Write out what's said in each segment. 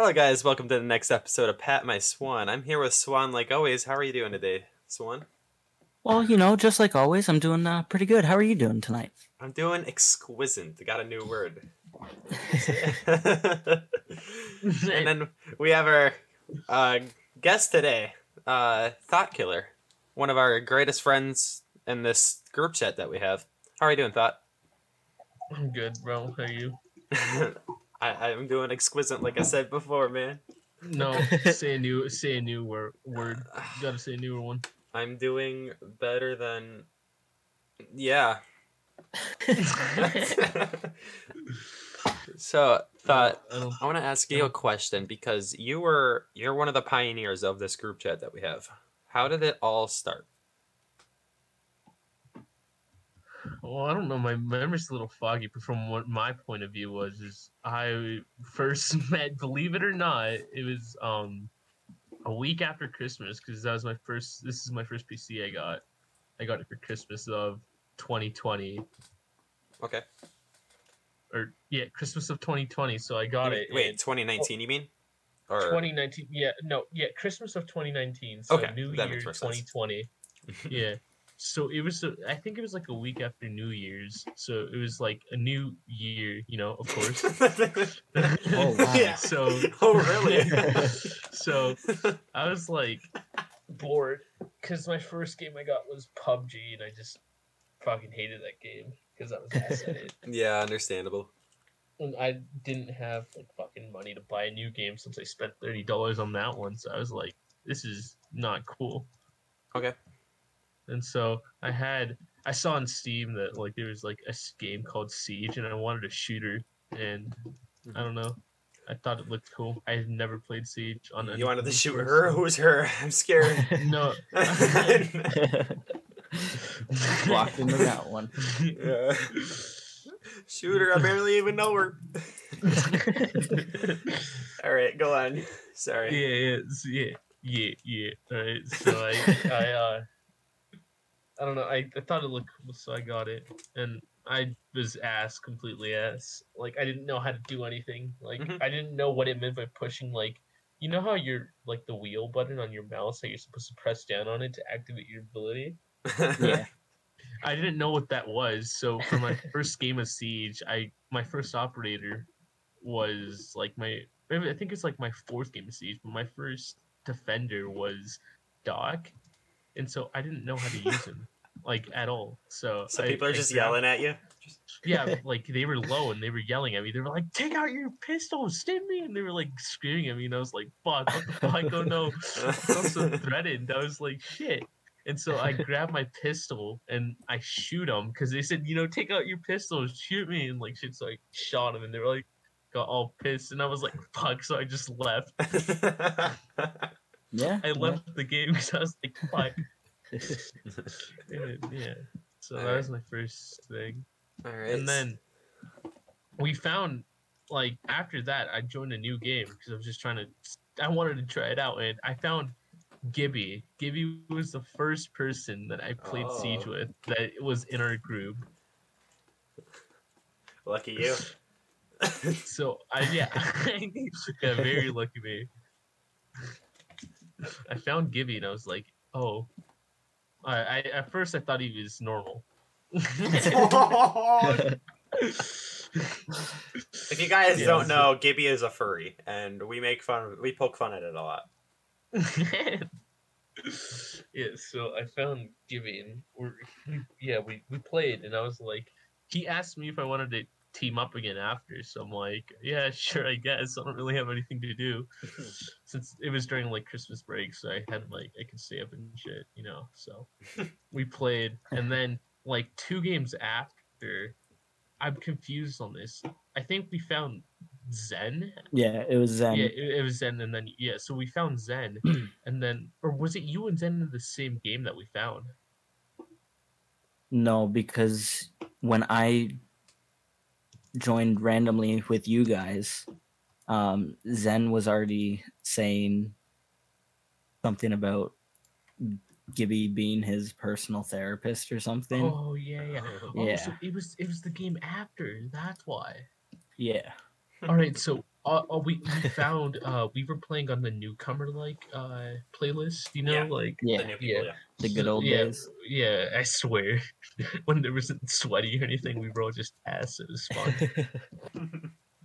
Hello, guys. Welcome to the next episode of Pat My Swan. I'm here with Swan, like always. How are you doing today, Swan? Well, you know, just like always, I'm doing uh, pretty good. How are you doing tonight? I'm doing exquisite. I got a new word. and then we have our uh, guest today, uh, Thought Killer, one of our greatest friends in this group chat that we have. How are you doing, Thought? I'm good, bro. How are you? I, I'm doing exquisite, like I said before, man. No, say a new, say a new word. Word. You gotta say a newer one. I'm doing better than. Yeah. so, thought I I want to ask you a question because you were you're one of the pioneers of this group chat that we have. How did it all start? Well, I don't know. My memory's a little foggy, but from what my point of view was, is I first met. Believe it or not, it was um a week after Christmas because that was my first. This is my first PC I got. I got it for Christmas of 2020, Okay. or yeah, Christmas of 2020. So I got You- it. Wait, in 2019 you mean? Or 2019. Yeah, no, yeah, Christmas of 2019. So Okay, New Year makes more sense. 2020. yeah. So it was. a- I think it was like a week after New Year's. So it was like a new year, you know, of course. Oh, wow. Yeah. So. Oh really? so I was like bored because my first game I got was PUBG, and I just fucking hated that game because I was ass at it. yeah, understandable. And I didn't have like fucking money to buy a new game since I spent thirty dollars on that one. So I was like, this is not cool. Okay. And so I had I saw on Steam that like there was like a game called Siege, and I wanted a shooter, and I don't know. I thought it looked cool. I had never played Siege on. You wanted to shoot before, her? so- Who's her? I'm scared. No. Walked into that one. Yeah. Shoot her, I barely even know her. All right, go on. Sorry. yeah, yeah, yeah, yeah, yeah. Alright, so I, I, uh, I don't know. I, I thought it looked cool, so I got it, and I was ass completely ass. Like I didn't know how to do anything. Like Mhm. I didn't know what it meant by pushing. Like you know how you're like the wheel button on your mouse, how you're supposed to press down on it to activate your ability. Yeah. I didn't know what that was. So for my first game of Siege, I my first operator was like my I think it's like my fourth game of Siege, but my first defender was Doc, and so I didn't know how to use him like at all. So So I- people are I just grabbed- yelling at you. Yeah, like they were low and they were yelling at me. They were like, "Take out your pistol, stim me!" And they were like screaming at me, and I was like, "Fuck, what the fuck? Oh no!" I felt so threatened. I was like, shit. And so I grabbed my pistol and I shoot them because they said, you know, take out your pistol, shoot me, and like shit. So I shot them, and they were like, got all pissed, and I was like, fuck. So I just left. Yeah. I left the game because I was like, fuck. Yeah. So that was my first thing, All right. and then we found like after that I joined a new game because I was just trying to. I wanted to try it out, and I found Gibby. Gibby was the first person that I played oh. Siege Oh. with that was in our group. lucky you. So I yeah, yeah, very lucky me. I found Gibby and I was like, oh. I, I at first I thought he was normal. if you guys Yeah, don't know, Gibby is a furry, and we make fun. We poke fun at it a lot. yeah, so I found Gibby and we're we, yeah we we played and I was like, he asked me if I wanted to team up again after, so I'm like, yeah, sure, I guess. I don't really have anything to do since it was during like Christmas break, so I had like I could stay up and shit, you know. So we played, and then like two games after, I'm confused on this. I think we found Zen yeah, it was Zen. yeah, it, it was Zen, and then yeah, so we found Zen, and then or was it you and Zen in the same game that we found? No, because when I joined randomly with you guys, um, Zen was already saying something about Gibby being his personal therapist or something. Oh yeah, yeah. Oh, Yeah. so it was it was the game after. That's why. Yeah. All right, so Uh, uh, we, we found uh we were playing on the newcomer like uh playlist, you know, Yeah. like The Yeah, new people, yeah. yeah. The good old yeah, days. Yeah, I swear. when there wasn't sweaty or anything, we were all just ass. It was fun.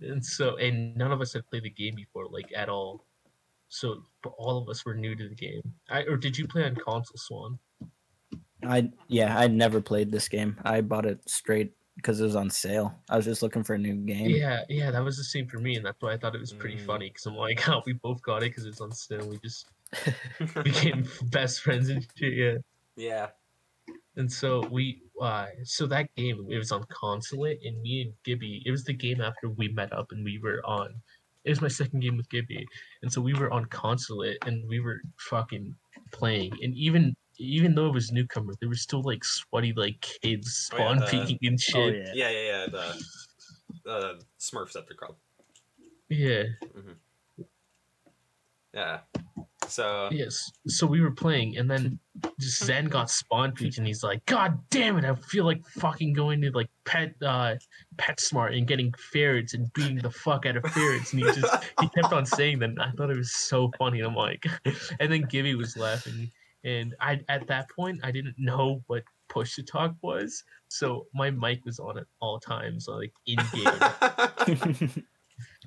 and so and none of us had played the game before, like at all. So but all of us were new to the game. I or did you play on console, Swan? I yeah, I'd never played this game. I bought it straight because it was on sale. I was just looking for a new game. Yeah, yeah, that was the same for me, and that's why I thought it was pretty Mm. funny. Because I'm like, oh, we both got it because it's on sale. We just became best friends and shit. Yeah. yeah. And so we, uh, so that game it was on consulate, and me and Gibby, it was the game after we met up, and we were on. It was my second game with Gibby, and so we were on consulate, and we were fucking playing, and even even though it was newcomer, there were still like sweaty like kids Oh, yeah, spawn the- peeking and shit. Oh yeah. Yeah, yeah, yeah. The the Smurfs that they're called. yeah. Yeah. So Yes. So we were playing, and then Zen got spawn peeked, and he's like, "God damn it! I feel like fucking going to like pet uh PetSmart and getting ferrets and beating the fuck out of ferrets." And he just he kept on saying that. I thought it was so funny. And I'm like, and then Gibby was laughing, and I at that point I didn't know what push to talk was, so my mic was on at all times, like in game.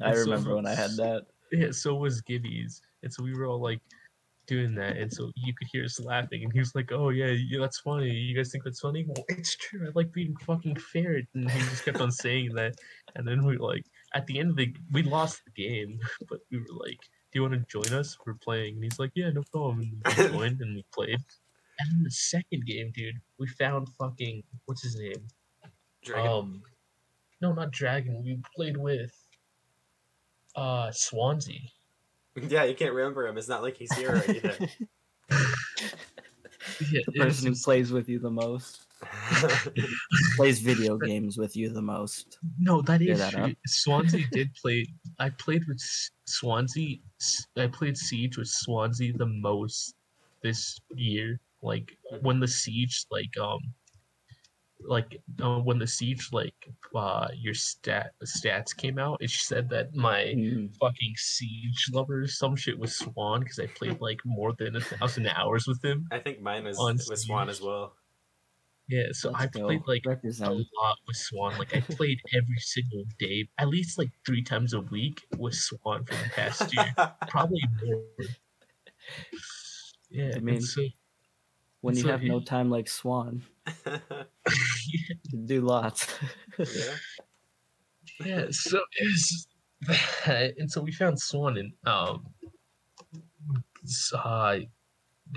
I So- remember when I had that. Yeah, so was Gibby's, and so we were all like doing that, and so you could hear us laughing, and he was like, "Oh yeah, yeah that's funny. You guys think that's funny? Well, it's true. I like being fucking ferret." And he just kept on saying that, and then we like at the end of the we lost the game, but we were like, "Do you want to join us? We're playing." And he's like, "Yeah, no problem." And we joined and we played. And then the second game, dude, we found fucking what's his name? Dragon. Um, no, not Dragon. We played with uh Swansea. yeah, you can't remember him. It's not like he's here either. Yeah, The person who plays with you the most, plays video games with you the most. no, that Clear is that true. up. Swansea did play. I played with Swansea. I played Siege with Swansea the most this year. Like when the Siege, like um, like uh, when the Siege, like uh, your stat stats came out, it said that my Mm. fucking Siege lover some shit was Swan because I played like more than a thousand hours with him. I think mine was On was Swan as well. Yeah, so I Let's go. played like a lot with Swan. Like I played every single day, at least like three times a week with Swan for the past year, probably more. Yeah, I mean, so When you so have no time like Swan, you do lots. yeah. yeah, so it was that, and so we found Swan and um, s- uh,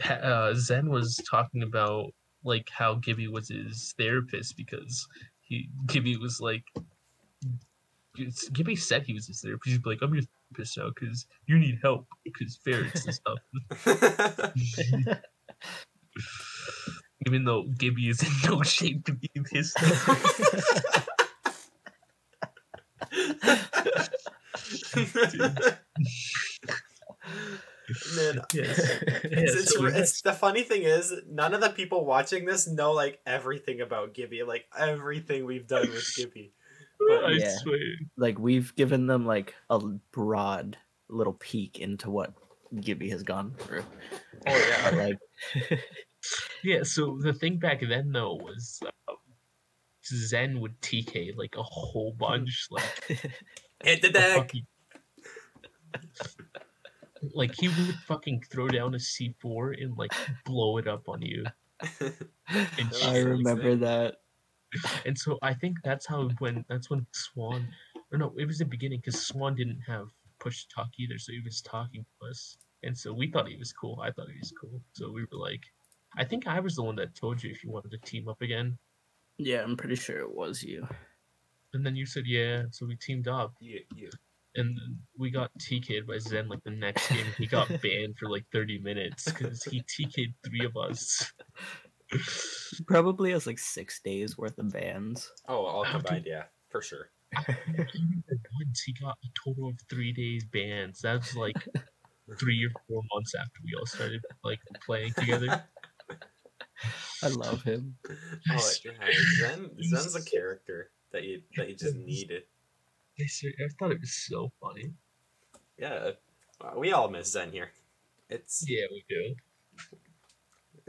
uh, Zen was talking about like how Gibby was his therapist because he Gibby was like it's- Gibby said he was his therapist. He'd be like, "I'm your therapist now because you need help because ferrets and stuff." Even though Gibby is in no shape to be his therapist. Man, Yes. it's, Yeah, it's, it's the funny thing is none of the people watching this know like everything about Gibby, like everything we've done with Gibby. But I Yeah. swear. like we've given them like a broad little peek into what Gibby has gone through. oh yeah, like Yeah, so the thing back then though was um, Zen would TK like a whole bunch, like hit the deck. fucking- like he would fucking throw down a C4 and like blow it up on you. And I remember that. And so I think that's how when that's when Swan or no, it was the beginning because Swan didn't have push to talk either, so he was talking to us. And so we thought he was cool. I thought he was cool. So we were like I think I was the one that told you if you wanted to team up again. Yeah, I'm pretty sure it was you. And then you said yeah, so we teamed up. You, you. and then we got TK'd by Zen like the next game. He got banned for like 30 minutes because he TK'd three of us. Probably has like six days worth of bans. Oh, all How do- combined, yeah, for sure. Once he got a total of three days bans. That's like three or four months after we all started like playing together. I love him. Oh Zen, Zen's a character that you that you just needed. I, thought it was so funny. yeah, uh, we all miss Zen here. It's Yeah, we do.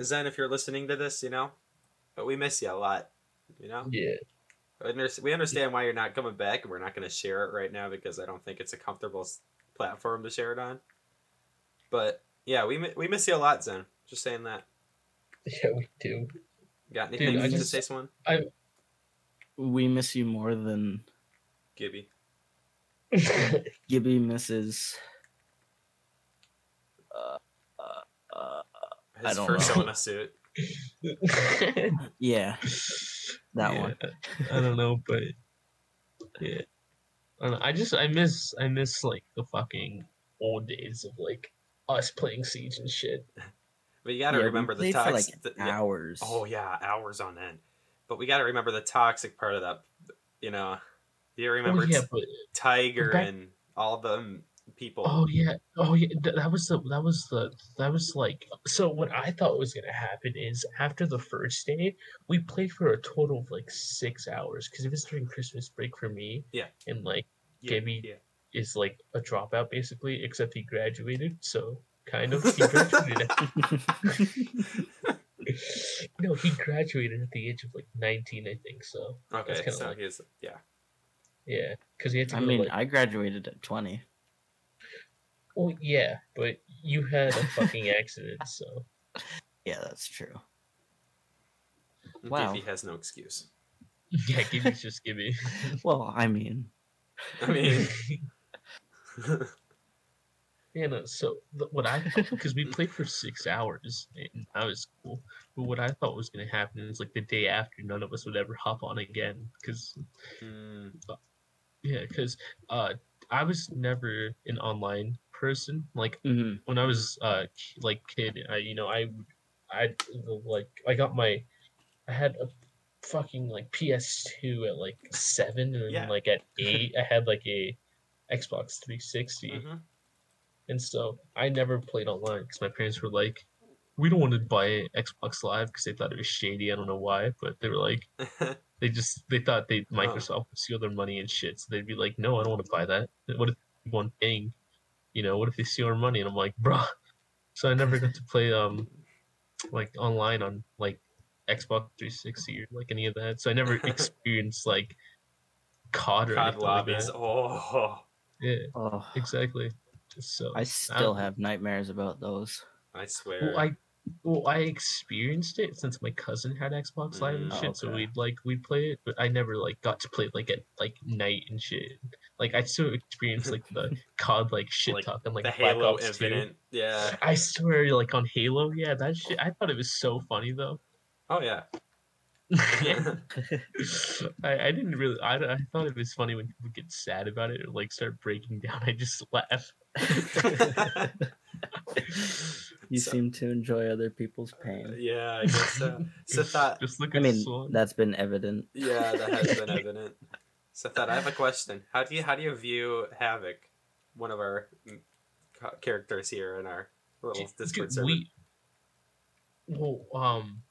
Zen, if you're listening to this, you know, but we miss you a lot. You know, Yeah. We understand why you're not coming back, and we're not going to share it right now because I don't think it's a comfortable platform to share it on. But yeah, we we miss you a lot, Zen. Just saying that. Yeah, we do. Got Dude, anything I to just- say, someone? I. We miss you more than Gibby. Gibby misses. Uh, uh, uh, His don't persona know. suit. yeah, that Yeah, one. I don't know, but yeah. I, don't know, I just I miss I miss like the fucking old days of like us playing Siege and shit. But you got to Yeah, remember the toxic. like the- yeah. hours. Oh yeah, hours on end. But we got to remember the toxic part of that. You know, you oh, remember oh yeah, but Tiger back- and all the people? oh yeah, oh yeah. That was the that was the that was like so. What I thought was gonna happen is after the first day, we played for a total of like six hours because it was during Christmas break for me. Yeah. and like yeah, Gibby yeah. is like a dropout basically, except he graduated. So kind of he graduated. at- no, he graduated at the age of like nineteen, I think. So Okay, kinda so like- he's yeah. yeah, because he had to. I go, mean, like, I graduated at 20. well, yeah, but you had a fucking accident, so Yeah, that's true. Wow. Gibby has no excuse. yeah, Gibby's just Gibby. Well, I mean, I mean, Yeah, no. So th- what I because we played for six hours, and that was cool. But what I thought was gonna happen is like the day after, none of us would ever hop on again. Because mm, yeah, because uh, I was never an online person. Like mhm. when I was uh like kid, I you know I I like I got my I had a fucking like PS2 at like seven, and Yeah. like at eight I had like a Xbox 360. mhm. And so I never played online because my parents were like, we don't want to buy Xbox Live because they thought it was shady. I don't know why, but they were like, they just they thought they Microsoft would steal their money and shit. So they'd be like, no, I don't want to buy that. What if one thing, You know, what if they steal our money? And I'm like, bruh. So I never got to play um like online on like Xbox 360 or like any of that. So I never experienced like COD or COD anything like lobbies. that. Oh, Yeah, oh, exactly. So I still Um, have nightmares about those. I swear. Well, I well, I experienced it since my cousin had Xbox Live and Mm, shit. So we'd like we'd play it, but I never like got to play it like at like night and shit. Like I still experienced like the COD like shit Like, talk and like the Black Halo Ops 2. Yeah. I swear, like on Halo, yeah, that shit. I thought it was so funny though. Oh yeah. I, I didn't really. I, I thought it was funny when people get sad about it or like start breaking down. I just laugh. You So- seem to enjoy other people's pain. yeah, I guess so. So thought. just look I mean, Swan. that's been evident. Yeah, that has been evident. So thought I have a question. How do you how do you view Havoc, one of our characters here in our little Dude, Discord dude, server? we well um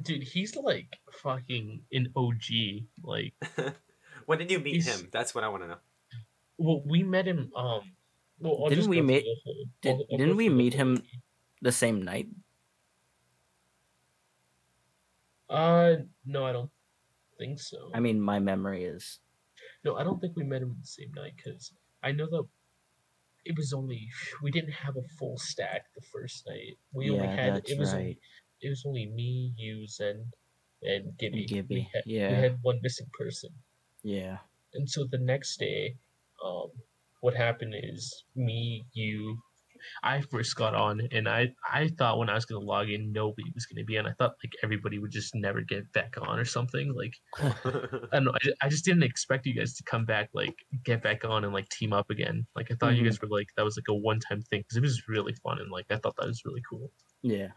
dude he's like fucking an og like when did you meet him? That's what I want to know. well we met him um well I'll Didn't we meet- did- didn't we meet him- The same night? uh no i don't think so I mean, my memory is. no i don't think we met him the same night because i know that it was only we didn't have a full stack the first night we only had it was right. it was only me you zen and gibby, We, Gibby, had, we had one missing person Yeah. and so the next day um what happened is me you i first got on and i i thought when i was going to log in nobody was going to be on. I thought like everybody would just never get back on or something like i don't know I just, I just didn't expect you guys to come back like get back on and like team up again. Like i thought you guys mm-hmm. were like that was like a one-time thing because it was really fun and like i thought that was really cool. Yeah.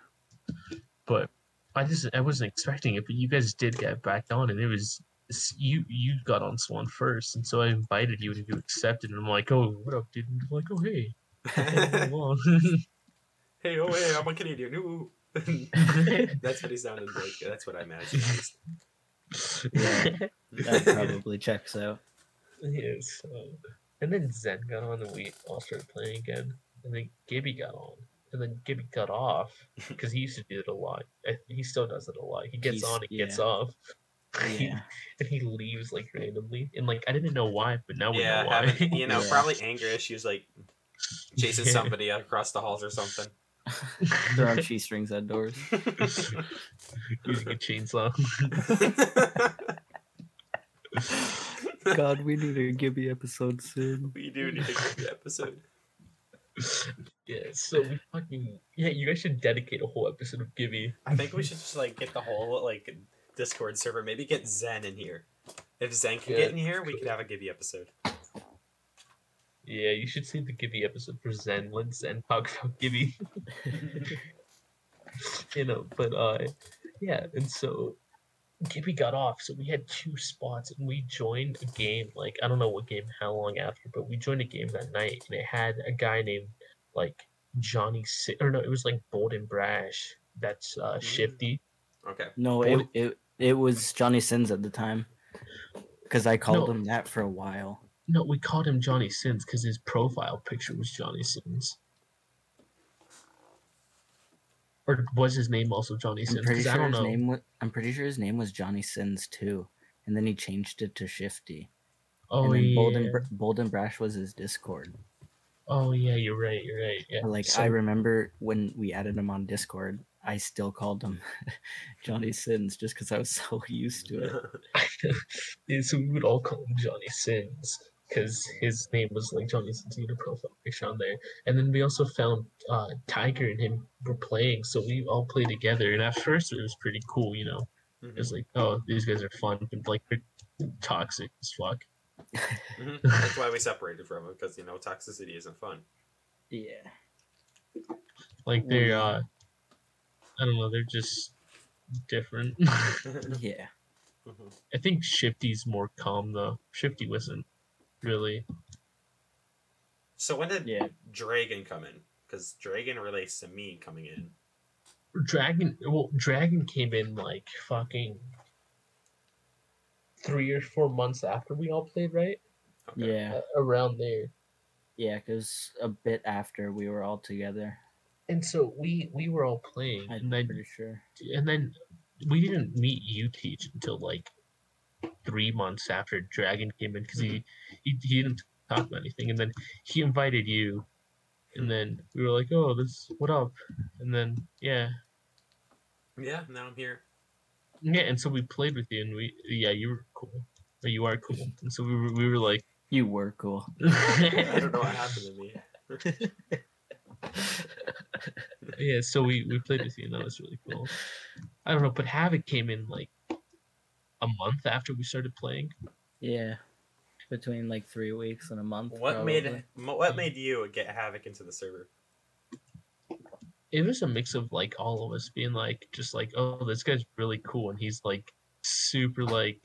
but I just I wasn't expecting it, but you guys did get back on, and it was you you got on Swan first, and so I invited you, and you accepted, and I'm like, oh, what up, dude? And you're like, oh, hey, hey, oh hey, I'm a Canadian. Ooh. That's what he sounded like. That's what I imagined. at. Yeah. That probably checks out. yes. and then Zen got on, and we all started playing again. And then Gibby got on, and then Gibby got off because he used to do it a lot. He still does it a lot. He gets He's- on and gets off. Yeah. and he leaves like randomly, and like I didn't know why, but now we yeah, know why. having, you know, Yeah. probably anger issues, like chasing Yeah. somebody across the halls or something. Throwing G strings at doors. using a chainsaw. God, we need a Gibby episode soon. we do need a good episode. yeah, so we fucking yeah. You guys should dedicate a whole episode of Gibby. I think we should just like get the whole like Discord server. Maybe get Zen in here. If Zen can Yeah. get in here, we could have a Gibby episode. Yeah, you should see the Gibby episode for Zen. Let Zen talk about Gibby. you know, but uh, yeah, and so Gibby got off, so we had two spots, and we joined a game. Like I don't know what game, how long after, but we joined a game that night, and it had a guy named like Johnny, Si- or no, it was like Bold and Brash. That's uh, Shifty. Okay. No, Boy- it, it it was Johnny Sins at the time. Because I called No. him that for a while. No, we called him Johnny Sins because his profile picture was Johnny Sins. Or was his name also Johnny I'm Sins? pretty 'Cause I don't his know. Name was, I'm pretty sure his name was Johnny Sins too. And then he changed it to Shifty. oh and then yeah. Bold and, Bold and Brash was his Discord. oh yeah, you're right. You're right. Yeah. Like So- I remember when we added him on Discord, I still called him Johnny Sins just because I was so used to it. Yeah, so we would all call him Johnny Sins because his name was like Johnny Sins. He had a profile picture on there, and then we also found uh, Tiger and him were playing, so we all played together. And at first, it was pretty cool, you know. It was like, oh, these guys are fun, but like they're toxic as fuck. Mhm. That's why we separated from him because you know toxicity isn't fun. Yeah. Like they're, Mm. uh, I don't know, they're just different. Yeah. Mhm. I think Shifty's more calm though. Shifty wasn't really. So when did Yeah. Dragon come in? Because Dragon relates to me coming in. Dragon well Dragon came in like fucking three or four months after we all played, right? Okay. Yeah. Uh, around there. Yeah, because a bit after we were all together. And so we we were all playing I'm and then pretty sure. and then we didn't meet you teach until like three months after Dragon came in because he, mm-hmm. he he didn't talk about anything and then he invited you and then we were like oh this what up and then yeah Yeah. Now I'm here. Yeah, and so we played with you, and we yeah, you were cool. Or you are cool, and so we were we were like, You were cool. I don't know what happened to me. yeah. So we we played with you, and that was really cool. I don't know, but Havoc came in like a month after we started playing. Yeah. Between like three weeks and a month. What probably. made mo- what mm. made you get Havoc into the server? It was a mix of like all of us being like, just like, oh, this guy's really cool, and he's like super like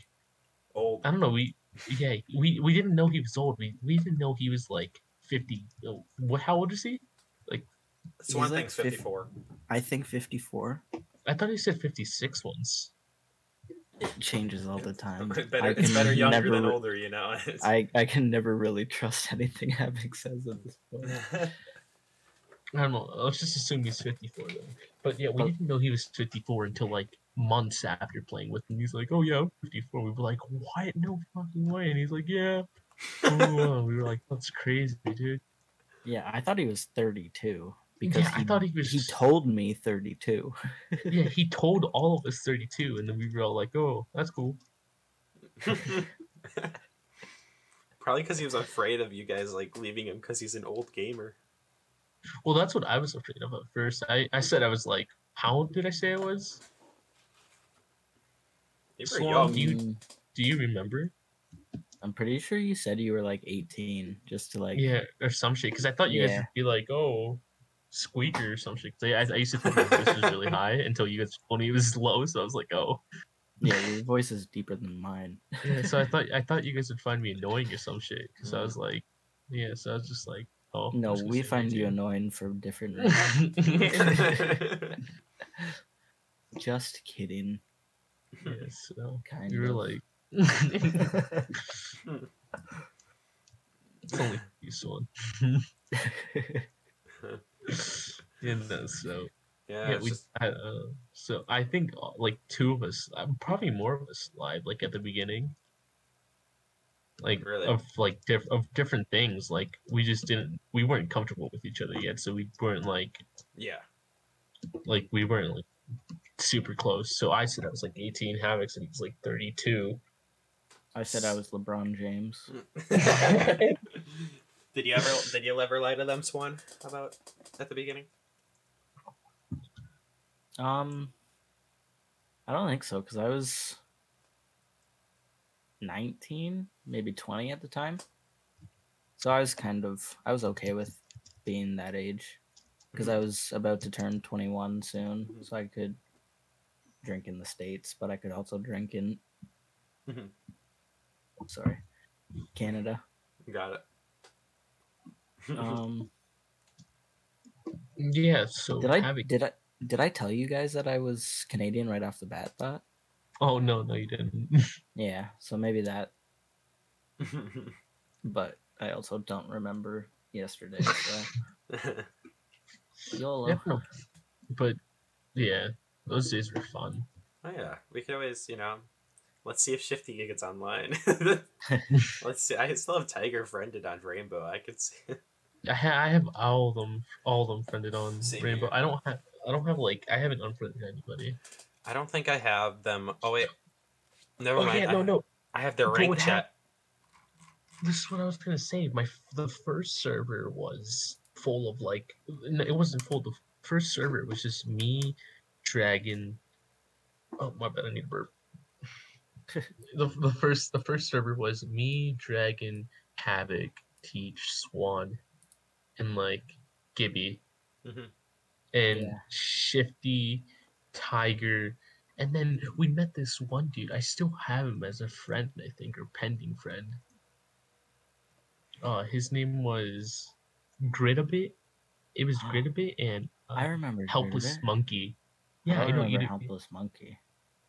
Old. I don't know. We yeah, we we didn't know he was old. We we didn't know he was like fifty. oh, What? How old is he? So one He's like thing's 50 fifty four. I think 54. I thought he said fifty six once. It changes all the time. better, I it's can better younger never than older, you know. I, I can never really trust anything Havoc says at this point. I don't know. Let's just assume he's 54 then. But yeah, we Oh. didn't know he was 54 until like months after playing with him. He's like, "Oh yeah, I'm 54." We were like, "What? No fucking way!" And he's like, "Yeah." oh, we were like, "That's crazy, dude." Yeah, I thought he was 32 because Yeah, I thought he was. he told me 32. yeah, he told all of us 32, and then we were all like, "Oh, that's cool." Probably because he was afraid of you guys like leaving him because he's an old gamer. Well, that's what I was afraid of at first. I I said I was like, "How old did I say I was?" You were So young. do you- Do you remember? I'm pretty sure you said you were like 18 just to like yeah, or some shit. Because I thought you guys would be like, "Oh." Squeaker or some shit. 'Cause I, I used to think my voice was really high until you guys told me it was low, so I was like, "Oh, yeah, your voice is deeper than mine. Yeah, so I thought I thought you guys would find me annoying or some shit. Because I was mm. like, yeah, so I was just like, oh. No, I'm just gonna we find you 19. annoying for different reasons. Just kidding. yeah, so Kind were of. like, It's only this one. yeah, no, so Yeah, yeah, we. just- I, uh, so I think uh, like two of us, uh, probably more of us lied like at the beginning. Like Really? of like diff- of different things. Like we just didn't, we weren't comfortable with each other yet, so we weren't like yeah. like we weren't like super close. So I said I was like 18, Havoc said he was like 32. I said I was LeBron James. did you ever did you ever lie to them, Swan, about at the beginning? Um, I don't think so because I was nineteen, maybe twenty at the time. So I was kind of I was okay with being that age because I was about to turn twenty one soon, Mhm. so I could drink in the states, but I could also drink in. Mhm. Sorry, Canada. Got it. Um, Yeah, so did I Havoc. did I did I tell you guys that I was Canadian right off the bat? Thought. Oh no, no, you didn't. Yeah, so maybe that, but I also don't remember yesterday. So YOLO. Yeah. But yeah, those days were fun. oh yeah, we could always, you know, let's see if Shifty gets online. let's see. I still have Tiger friended on Rainbow. I could see. I, ha- I have all of them, all of them friended on Same Rainbow. here. I don't have, I don't have like, I haven't unfriended anybody. I don't think I have them. Oh wait, never Oh mind. yeah, I, no, no. I have their But rank chat. hap- This is what I was gonna say. My the first server was full of like, no, it wasn't full. The first server was just me, Dragon. Oh my bad, I need a burp. the the first the first server was me, Dragon, Havoc, Teach, Swan, and like Gibby, Mhm. and Yeah. Shifty, Tiger, and then we met this one dude. I still have him as a friend, I think, or pending friend. Uh, his name was Gritabit. It was Gritabit and uh, I remember Helpless Gridabit. Monkey. Yeah, don't I know you do. Helpless Monkey.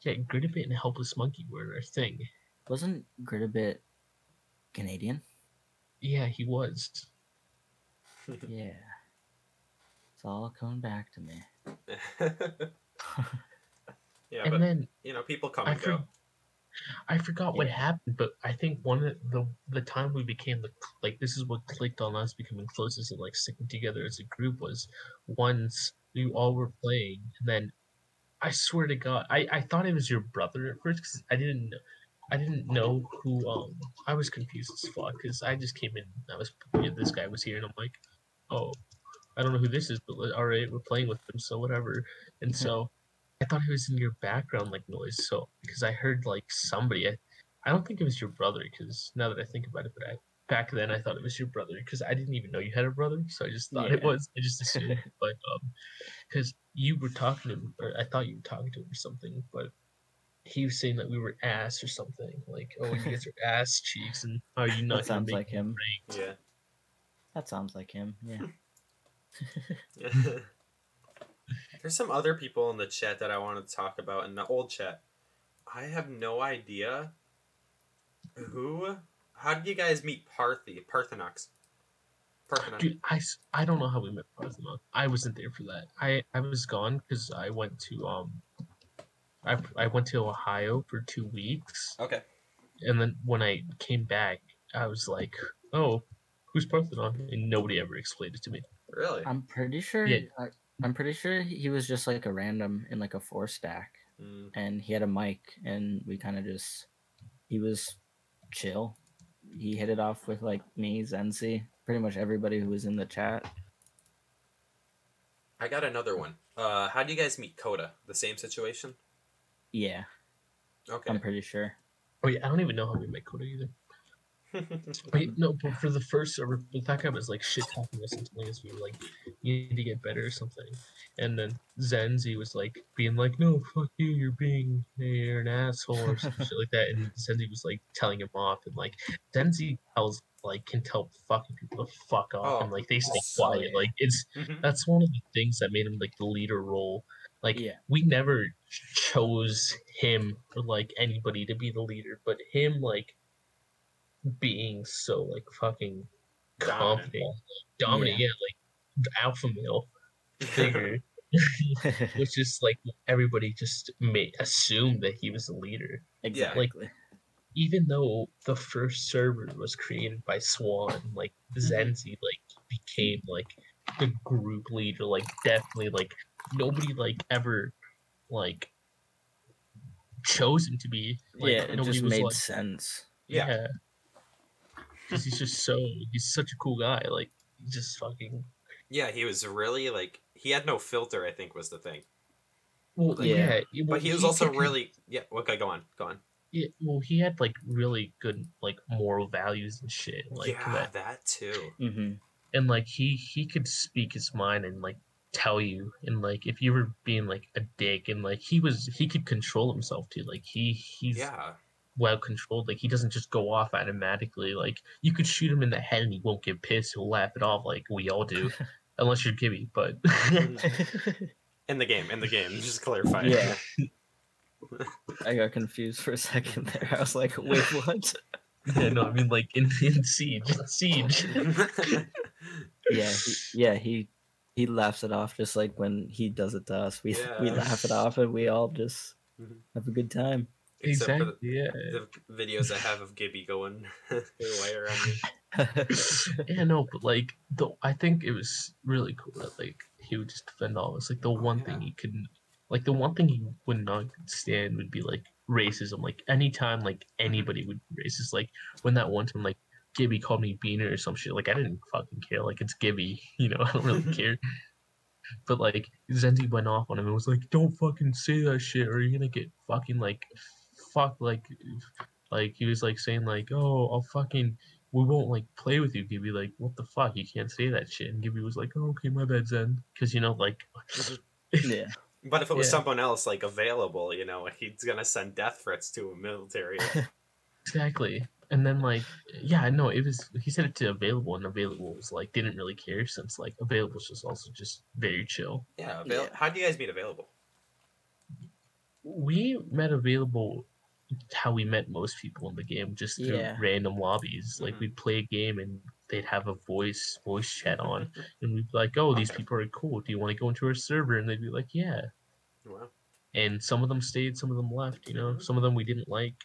Yeah, Gritabit and Helpless Monkey were a thing. Wasn't Gridabit Canadian? Yeah, he was. Yeah. It's all coming back to me. yeah, and but then you know, people come I, and go. I forgot what happened, but I think one of the the time we became the like this is what clicked on us becoming closest and like sticking together as a group was once we all were playing, and then I swear to God, I I thought it was your brother at first because I didn't know. I didn't know who. Um, I was confused as fuck because I just came in. I was yeah, this guy was here, and I'm like, oh, I don't know who this is, but like, all right, we're playing with them, so whatever. And so I thought he was in your background like noise. So because I heard like somebody, I, I don't think it was your brother. Because now that I think about it, but I, back then I thought it was your brother because I didn't even know you had a brother. So I just thought it was. I just assumed, but um, because you were talking to him, or I thought you were talking to him or something, but. He was saying that we were ass or something, like, "Oh, you guys are ass cheeks," and are you not? That sounds like him. rank?" Yeah. That sounds like him. Yeah. There's some other people in the chat that I want to talk about in the old chat. I have no idea who. How did you guys meet Parthi? Parthenox. Parthenon. Dude, I, s- I don't know how we met Parthenon. I wasn't there for that. I, I was gone because I went to um I, I went to Ohio for two weeks, Okay. and then when I came back, I was like, "Oh, who's posted on? And nobody ever explained it to me. Really? I'm pretty sure. Yeah. I, I'm pretty sure he was just like a random in like a four stack, Mm, and he had a mic, and we kind of just he was chill. He hit it off with like me, Zenzi, pretty much everybody who was in the chat. I got another one. Uh, how do you guys meet Coda? The same situation? Yeah, Okay. I'm pretty sure. Oh yeah, I don't even know how we met Coda either. Wait, no, but for the first server, but that guy was like shit talking us and telling us we were like, you need to get better or something. And then Zenzi was like being like, no, fuck you, you're being, you're an asshole or some shit like that. And Zenzi was like telling him off and like, Zenzi tells, like, can tell fucking people to fuck off Oh, and like they stay quiet. Like, it's, Mhm. that's one of the things that made him like the leader role. Like, Yeah. we never chose him or like anybody to be the leader, but him like being so like fucking Dominant. confident, dominant, yeah, like alpha male figure. was just like everybody just made assumed that he was the leader, exactly. Like, even though the first server was created by Swan. Like mm-hmm. Zenzi, like became like the group leader. Like definitely, like nobody like ever like chose him to be. Like, yeah, it nobody just was made like, sense. yeah. Because he's just so he's such a cool guy. Like he's just fucking Yeah, he was really like he had no filter. I think was the thing, well, Yeah. yeah. yeah, well, but he was also could- really yeah. Okay, go on, go on. Yeah, well, he had like really good like moral values and shit. Like yeah, that, that too. hmm and like he he could speak his mind and like tell you and like if you were being like a dick and like he was he could control himself too. Like he he's Yeah, well controlled. Like he doesn't just go off automatically. Like you could shoot him in the head and he won't get pissed. He'll laugh it off like we all do, unless you're Gibby. But in the game, in the game. Just clarify. Yeah. I got confused for a second there. I was like, wait, what? yeah, no, I mean like in, in siege, siege. yeah, he, yeah, he he laughs it off just like when he does it to us. We we laugh it off and we all just Mhm. have a good time. Except for exactly. Yeah. the, the videos I have of Gibby going away around me. yeah, no, but like the I think it was really cool that like he would just defend all this. Like the Oh, one thing he couldn't like the one thing he would not stand would be like racism. Like anytime like mm-hmm. anybody would be racist, like when that one time like Gibby called me Beaner or some shit, like I didn't fucking care. Like it's Gibby, you know, I don't really care. But like Zenzi went off on him and was like, Don't fucking say that shit or you're gonna get fucking like fuck like like he was like saying like, Oh, I'll fucking we won't like play with you, Gibby. Like, what the fuck? You can't say that shit. And Gibby was like, oh, okay, my bad, Zen. Because, you know, like, mm-hmm. yeah. But if it was Yeah. someone else like available, you know, he's gonna send death threats to a military. exactly. And then, like, yeah, no, it was, he said it to Available, and Available was like, didn't really care since, like, Available's just also just very chill. yeah, avail- Yeah. how do you guys meet available? We met Available how we met most people in the game, just through Yeah. random lobbies. Like, Mhm. we'd play a game and they'd have a voice voice chat on, and we'd be like, oh, these people are cool. Do you want to go into our server? And they'd be like, yeah. Wow. and some of them stayed, some of them left. You know, Mhm. some of them we didn't like.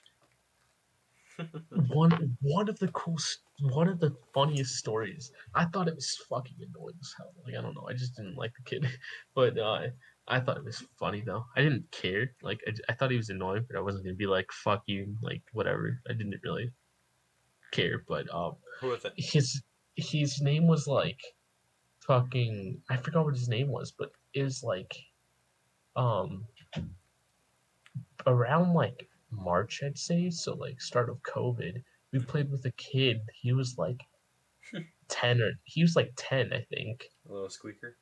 one one of the cool, one of the funniest stories. I thought it was fucking annoying as hell. Like I don't know, I just didn't like the kid, but uh, I thought it was funny though. I didn't care. Like I, I thought he was annoying, but I wasn't gonna be like fuck you, like whatever. I didn't really care, but um, Who was it? his his name was like fucking I forgot what his name was, but it was like um around like March I'd say, so like start of COVID. We played with a kid. He was like ten or he was like ten, I think. A little squeaker.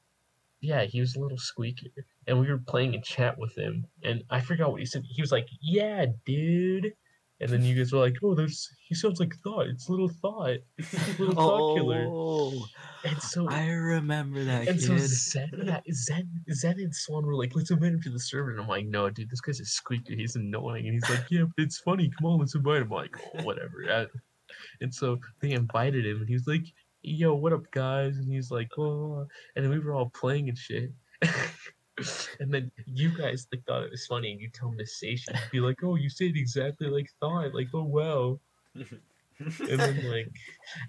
Yeah, he was a little squeaky. And we were playing a chat with him and I forgot what he said. He was like, Yeah, dude. And then you guys were like, Oh, there's he sounds like thought. It's little thought. It's little thought killer. Oh, And so I remember that and so kid. Zen, yeah, Zen, Zen and Swan were like, let's invite him to the server. And I'm like, no, dude, this guy's a squeaker. He's annoying. And he's like, yeah, but it's funny. Come on, let's invite him. I'm like, oh, whatever. Uh, and so they invited him, and he was like, yo, what up, guys? And he's like, and then we were all playing and shit. and then you guys like thought it was funny, and you tell him to say shit. Be like, oh, you said exactly like thought. Like, oh, wow and then like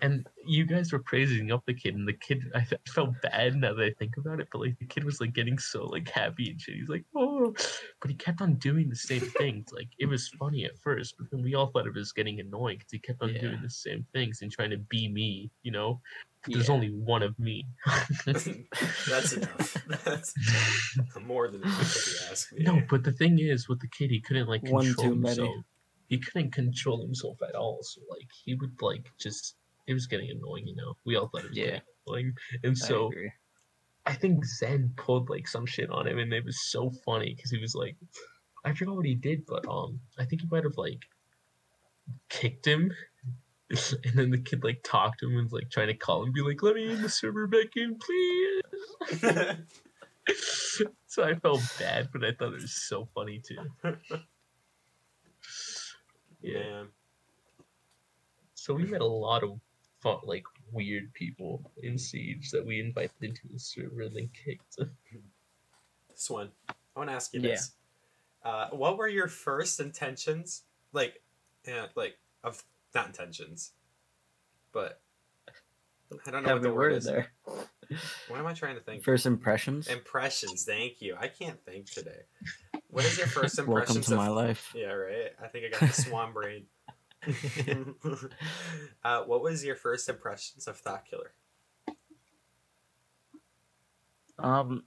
and you guys were praising up the kid and the kid I, felt bad now that i think about it but like the kid was like getting so like happy and shit he's like oh but he kept on doing the same things like it was funny at first but then we all thought it was getting annoying because he kept on Yeah. doing the same things and trying to be me you know there's Yeah. only one of me That's enough. That's more than enough if you ask me. no but the thing is with the kid he couldn't like One control too many. Himself he couldn't control himself at all so like he would like just it was getting annoying you know we all thought it was Yeah. getting annoying and I so agree. I think Zen pulled like some shit on him, and it was so funny because he was like, I forgot what he did, but um, I think he might have like kicked him, and then the kid like talked to him and was like trying to call him, be like, "Let me in the server back in, please." so I felt bad, but I thought it was so funny too. Yeah. Man. So we met a lot of fun, like weird people in Siege that we invited into the server and then kicked. This one, I want to ask you Yeah. this: uh, What were your first intentions? Like, yeah, like of not intentions, but I don't know what Have the word word is. there. What am I trying to think? First impressions. Impressions. Thank you. I can't think today. What is your first Welcome impressions to of? my life. Yeah, right. I think I got the swan brain. uh, what was your first impressions of Killer? Um,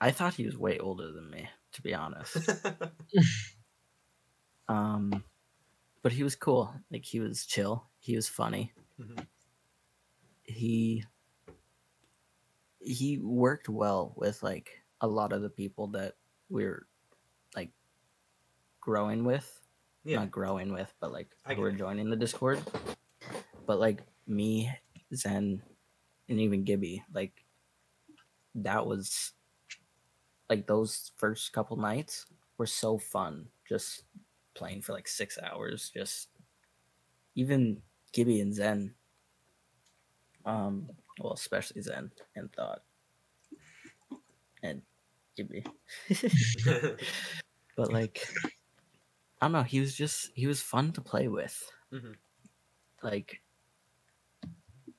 I thought he was way older than me, to be honest. Um, but he was cool. Like he was chill. He was funny. Mhm. He he worked well with like a lot of the people that we're growing with. yeah. Not growing with, but like who it. joining the Discord. But like me, Zen, and even Gibby, like that was like those first couple nights were so fun. Just playing for like six hours. Just even Gibby and Zen. Um, well, especially Zen and Thought and Gibby. but like, I don't know. He was just he was fun to play with. Mhm. Like,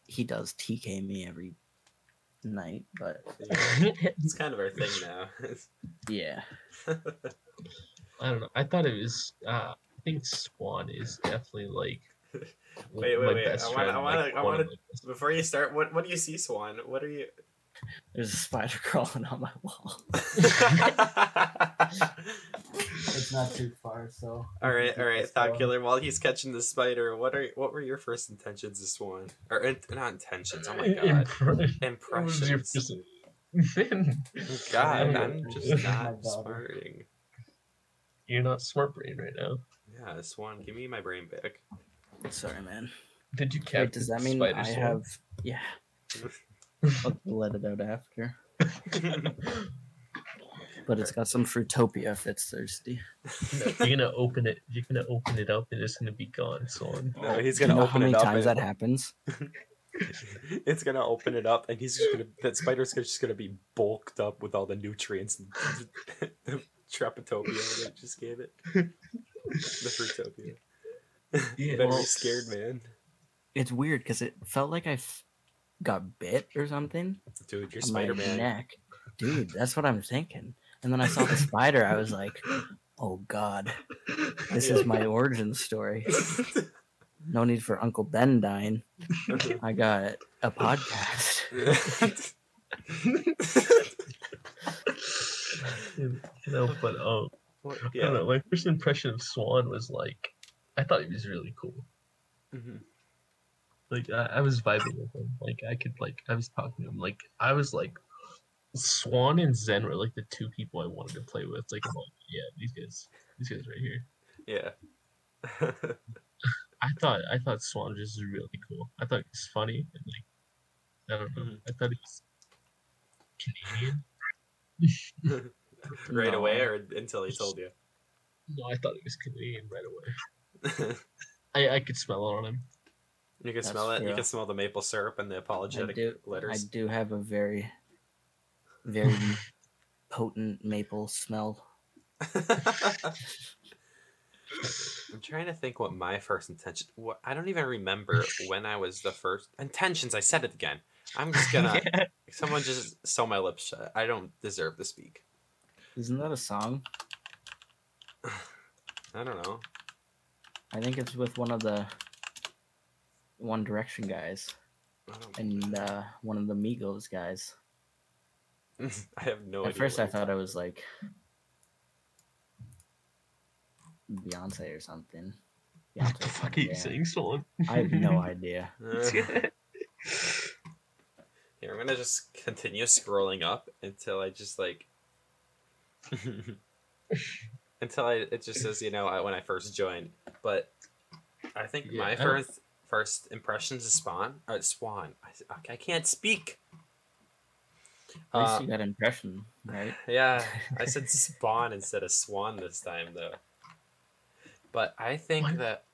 he does TK me every night, but Yeah, it's kind of our thing now. yeah, I don't know. I thought it was. Uh, I think Swan is definitely like. Wait, wait, my wait. best I wanna- friend, I wanna- like, I wanna- my best- Before you start, what what do you see, Swan? What are you? There's a spider crawling on my wall. It's not too far, so. all right, all right, Thought Killer. While he's catching the spider, what are what were your first intentions, as Swan? Or in, not intentions? Oh my god, Impre- what was your impressions. first- God, I'm just not daughter. smarting. You're not smart brain right now. Yeah, Swan, give me my brain back. Sorry, man. Did you Wait, does that mean I swan? have? Yeah. I'll let it out after. But it's got some Fruitopia if it's thirsty. You're gonna open it. You're gonna open it up, and it's gonna be gone. Swan. No, he's gonna know how open many it up. times and- that happens? it's gonna open it up, and he's just gonna. That spider's gonna- just gonna be bulked up with all the nutrients and the Trapatopia that just gave it. The Fruitopia. Yeah, Better well, be scared, man. It's weird because it felt like I f- got bit or something Dude, you're Spider Man. neck. Dude, that's what I'm thinking. And then I saw the spider. I was like, "Oh God, this is my origin story." No need for Uncle Ben dying. I got a podcast. no, but um, What- I don't know. My first impression of Swan was like, I thought he was really cool. Mhm. Like I, I was vibing with him. Like I could like I was talking to him. Like I was like, Swan and Zen were like the two people I wanted to play with. Like, like, yeah, these guys, these guys right here. Yeah. I thought I thought Swan was just really cool. I thought he was funny and like I don't know. Mhm. I thought he was Canadian. right No. away, or until he told you. No, I thought he was Canadian right away. I, I could smell it on him. You can That's smell it. You can smell the maple syrup and the I apologetic letters. I do have a very, very potent maple smell. I'm trying to think what my first intention. What I don't even remember when I was the first intentions. I said it again. I'm just gonna. Someone just sew my lips shut. I don't deserve to speak. Isn't that a song? I don't know. I think it's with one of the One Direction guys and uh, one of the Migos guys. I have no At idea. first, what I thought it was like Beyonce or something. Beyonce What the fuck are you yeah. saying, Swan? I have no idea. about. Here, I'm gonna just continue scrolling up until I just like. until I it just says you know I, when I first joined, but I think Yeah, my I don't- first first impressions of Spawn uh, Swan. I, I can't speak. At least Uh, you got impression, right? Yeah, I said spawn instead of swan this time though. But I think What? that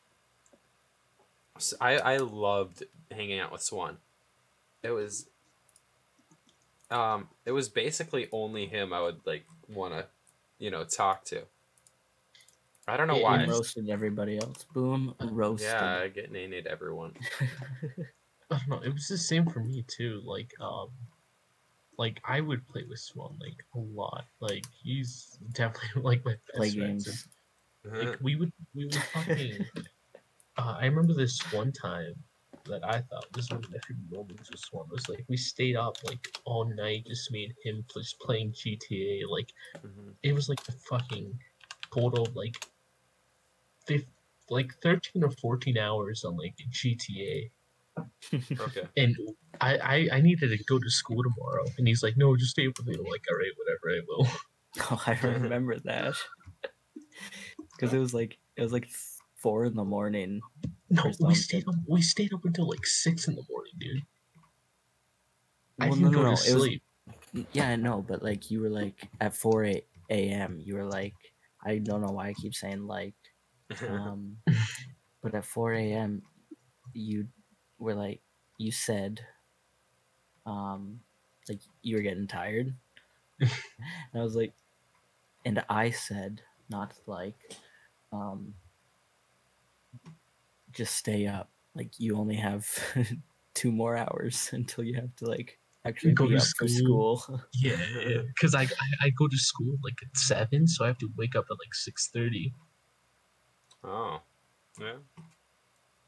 I loved hanging out with Swan. it was um it was basically only him I would like want to you know talk to. I don't know Yeah, why. Boom roasted everybody else. Boom roasted. Yeah, I get named everyone. I don't know. It was the same for me too. Like, um, like I would play with Swan like a lot. Like he's definitely like my best Play friend. So, games. like we would we would fucking. uh, I remember this one time that I thought this was my favorite moments with Swan was like we stayed up like all night just me and him just playing GTA. Like Mhm. it was like the fucking total like, fif- like thirteen or fourteen hours on like GTA Okay. and I, I I needed to go to school tomorrow, and he's like, "No, just stay up with me." I'm like, "All right, whatever, I will." Oh, I remember that. Because it was like it was like four in the morning. No, we stayed up. We stayed up until like six in the morning, dude. I didn't no, go no, to no, it was- sleep. Mm, yeah, I know, but like you were like at four a.m. You were like, I don't know why I keep saying like, um, but at four a.m. you were like, you said, um, like you were getting tired. and I was like, and I said, not like, um, just stay up. Like you only have two more hours until you have to like actually Go to for school. Yeah, because I, I I go to school like at seven, so I have to wake up at like six thirty. Oh. Yeah.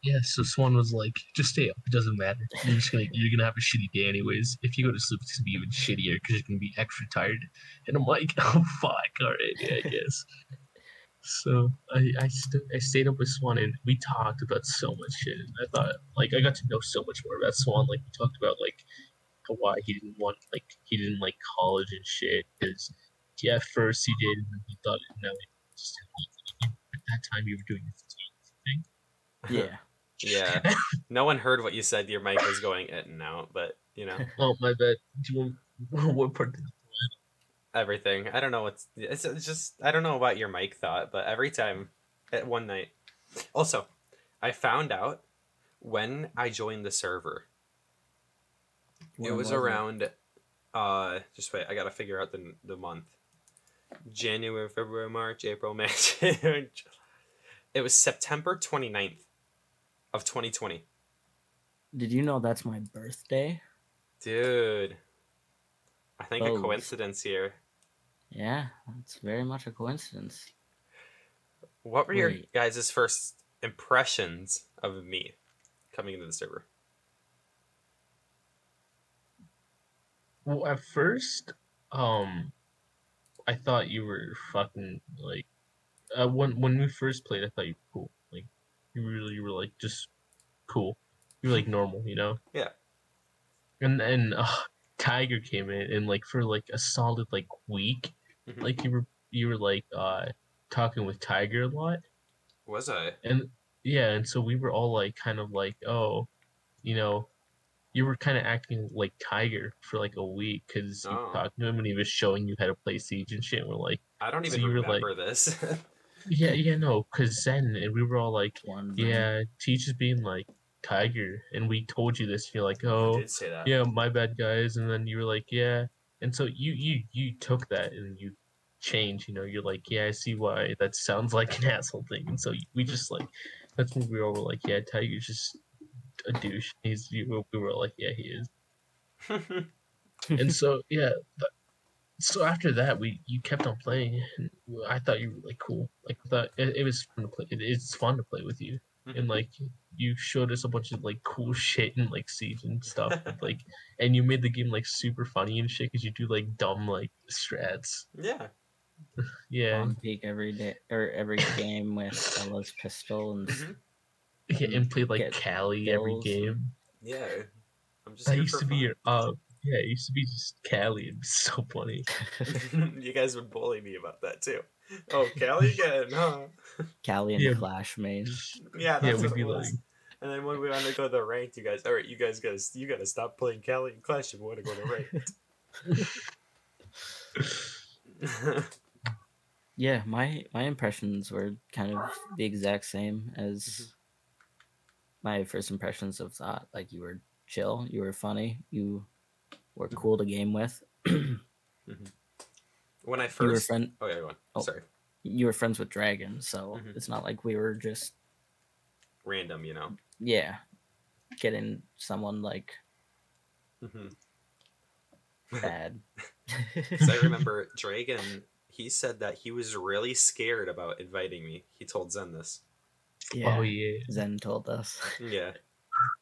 Yeah, so Swan was like, "Just stay up. It doesn't matter. You're just gonna you're gonna have a shitty day anyways. If you go to sleep, it's gonna be even shittier because you're gonna be extra tired." And I'm like, "Oh fuck, all right, yeah, I guess." so I I, st- I stayed up with Swan and we talked about so much shit. And I thought like I got to know so much more about Swan. Like we talked about like why he didn't want like he didn't like college and shit because yeah, at first he did and then he thought no, he just didn't like that time you were doing this thing. yeah. Yeah. No one heard what you said. Your mic was going in and out, but you know Oh my bad. Do you want what part? everything. I don't know what's. It's, just I don't know about your mic thought, but every time at one night. Also, I found out when I joined the server. When it was, around. Uh, just wait. I gotta figure out the the month. January, February, March, April, May. June. It was September 29th of 2020. Did you know that's my birthday? Dude. I think a Oh. coincidence here. Yeah, that's very much a coincidence. What were your Wait. guys' first impressions of me coming into the server? Well, at first, um, I thought you were fucking like, uh, when when we first played, I thought you were cool. Like, you really you were like just cool. You were like normal, you know. Yeah. And then uh, Tiger came in, and like for like a solid like week, Mhm. like you were you were like uh talking with Tiger a lot. Was I? and yeah and so we were all like kind of like oh you know you were kind of acting like tiger for like a week because you Oh. talked to him and he was showing you how to play siege and shit and we're like I don't So even you were like- remember this. yeah yeah no because then and we were all like One. yeah teach is being like tiger and we told you this and you're like I oh did say that. yeah my bad guys and then you were like yeah and so you you you took that and you changed you know you're like yeah i see why that sounds like an asshole thing and so we just like that's when we all were like yeah tiger's just a douche he's you we were like yeah he is and so yeah so after that we you kept on playing. And i thought you were like cool. Like I thought it, it was fun to play it, it's fun to play with you. And like you showed us a bunch of like cool shit and like siege and stuff and, like and you made the game like super funny and shit because you do like dumb like strats. Yeah. yeah. On peak every day or every game with Ela's pistol and s- Mhm. yeah and play like Get Kali every game. Yeah. I'm just that used for to be your uh yeah it used to be just Kali it'd be so funny you guys would bully me about that too. Oh, Kali again, huh? Kali and Yeah. Clash main. Yeah, that's yeah what we'd it be was. like And then when we want to go to the ranked, you guys, all right, you guys gotta, you gotta stop playing Kali and Clash if we want to go to ranked. Yeah, my my impressions were kind of the exact same as Mhm. my first impressions of thought. Like you were chill. You were funny. You were cool to game with. When I You were first, friend. oh yeah, go on. Oh. Sorry, You were friends with Dragon, so Mhm. it's not like we were just random, you know. yeah getting someone like hmm bad. Because I remember Dragon. He said that he was really scared about inviting me. He told Zen this. yeah, Oh yeah. Zen told us. Yeah,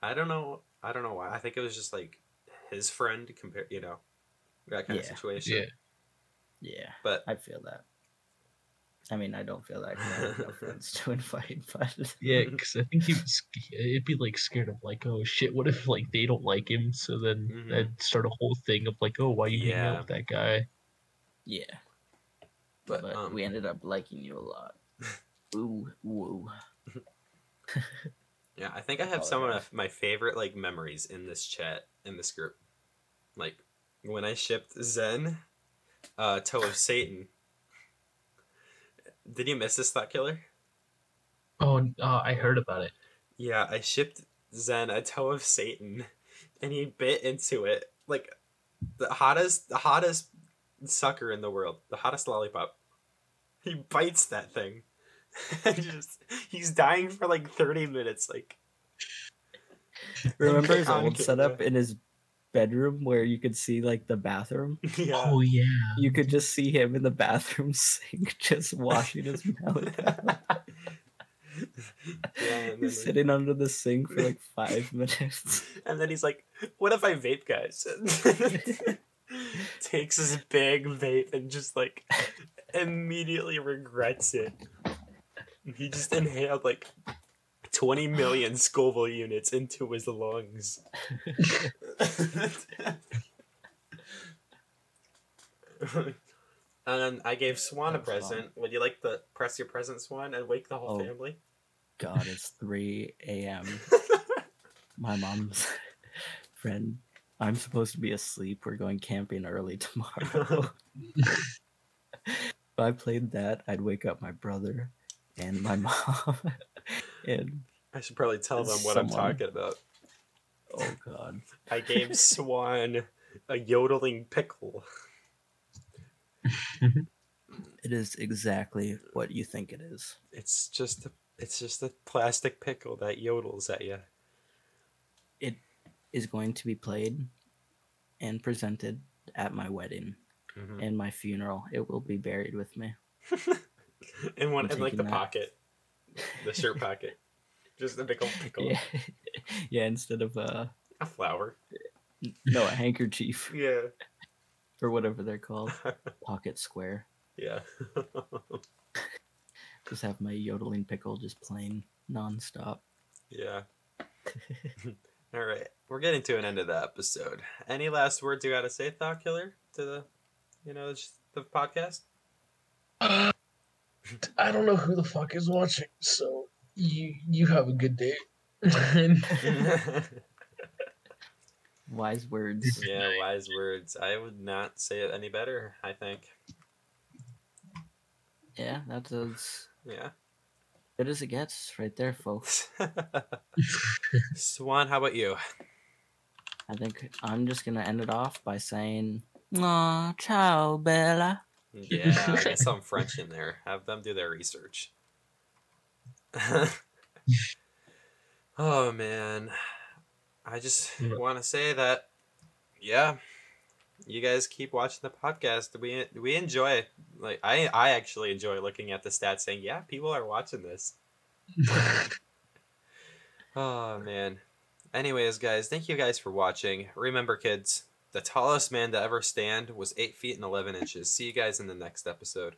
I don't know. I don't know why. I think it was just like his friend compared, you know, that kind of situation. Yeah. yeah, But I feel that. I mean, I don't feel that I have no friends to invite, but Yeah, because I think he was, it'd be like scared of like, oh shit, what if like they don't like him? So then Mhm. that'd start a whole thing of like, oh, why you hanging out with that guy? yeah. but, But, um, we ended up liking you a lot. Ooh, woo. Yeah, I think I have some of my favorite like memories in this chat in this group. Like when I shipped Zen, uh, Toe of Satan. Did you miss this thought killer? Oh, uh, I heard about it. Yeah, I shipped Zen a toe of Satan, and he bit into it like the hottest, the hottest sucker in the world, the hottest lollipop. He bites that thing, and just he's dying for like thirty minutes. Like Remember his old setup in his bedroom where you could see like the bathroom? yeah, Oh yeah. You could just see him in the bathroom sink just washing his mouth out. yeah, and then, He's sitting under the sink for like five minutes. and then he's like, "What if I vape, guys?" Takes his big vape and just like immediately regrets it. He just inhaled like 20 million Scoville units into his lungs. and then I gave Swan a That fun. present. Would you like to press your present, Swan, and wake the whole Oh. family? God, it's 3 a.m. My mom's friend. I'm supposed to be asleep. We're going camping early tomorrow. if I played that, I'd wake up my brother and my mom. and I should probably tell them what I'm talking about. oh god. I gave Swan a yodeling pickle. It is exactly what you think it is. It's just a, it's just a plastic pickle that yodels at you. It is going to be played and presented at my wedding Mm-hmm. and my funeral. It will be buried with me. in one in like the that. pocket, the shirt pocket, just a big old pickle, Yeah. yeah, instead of uh a flower. no, a handkerchief Yeah, or whatever they're called. Pocket square. yeah. Just have my yodeling pickle just playing nonstop. yeah. All right, we're getting to an end of the episode. Any last words you got to say, Thought Killer, to the, you know, the podcast? I don't know who the fuck is watching, so you you have a good day. Wise words. yeah, wise words. I would not say it any better. I think. Yeah, that's as Yeah. good as it gets right there, folks. Swan, how about you? I think I'm just gonna end it off by saying Aw, ciao, Bella. Yeah, get some French in there. Have them do their research. oh man, I just want to say that, yeah, you guys keep watching the podcast. We we enjoy like I I actually enjoy looking at the stats, saying yeah, people are watching this. Oh man. Anyways, guys, thank you guys for watching. Remember, kids, the tallest man to ever stand was eight feet and eleven inches. See you guys in the next episode.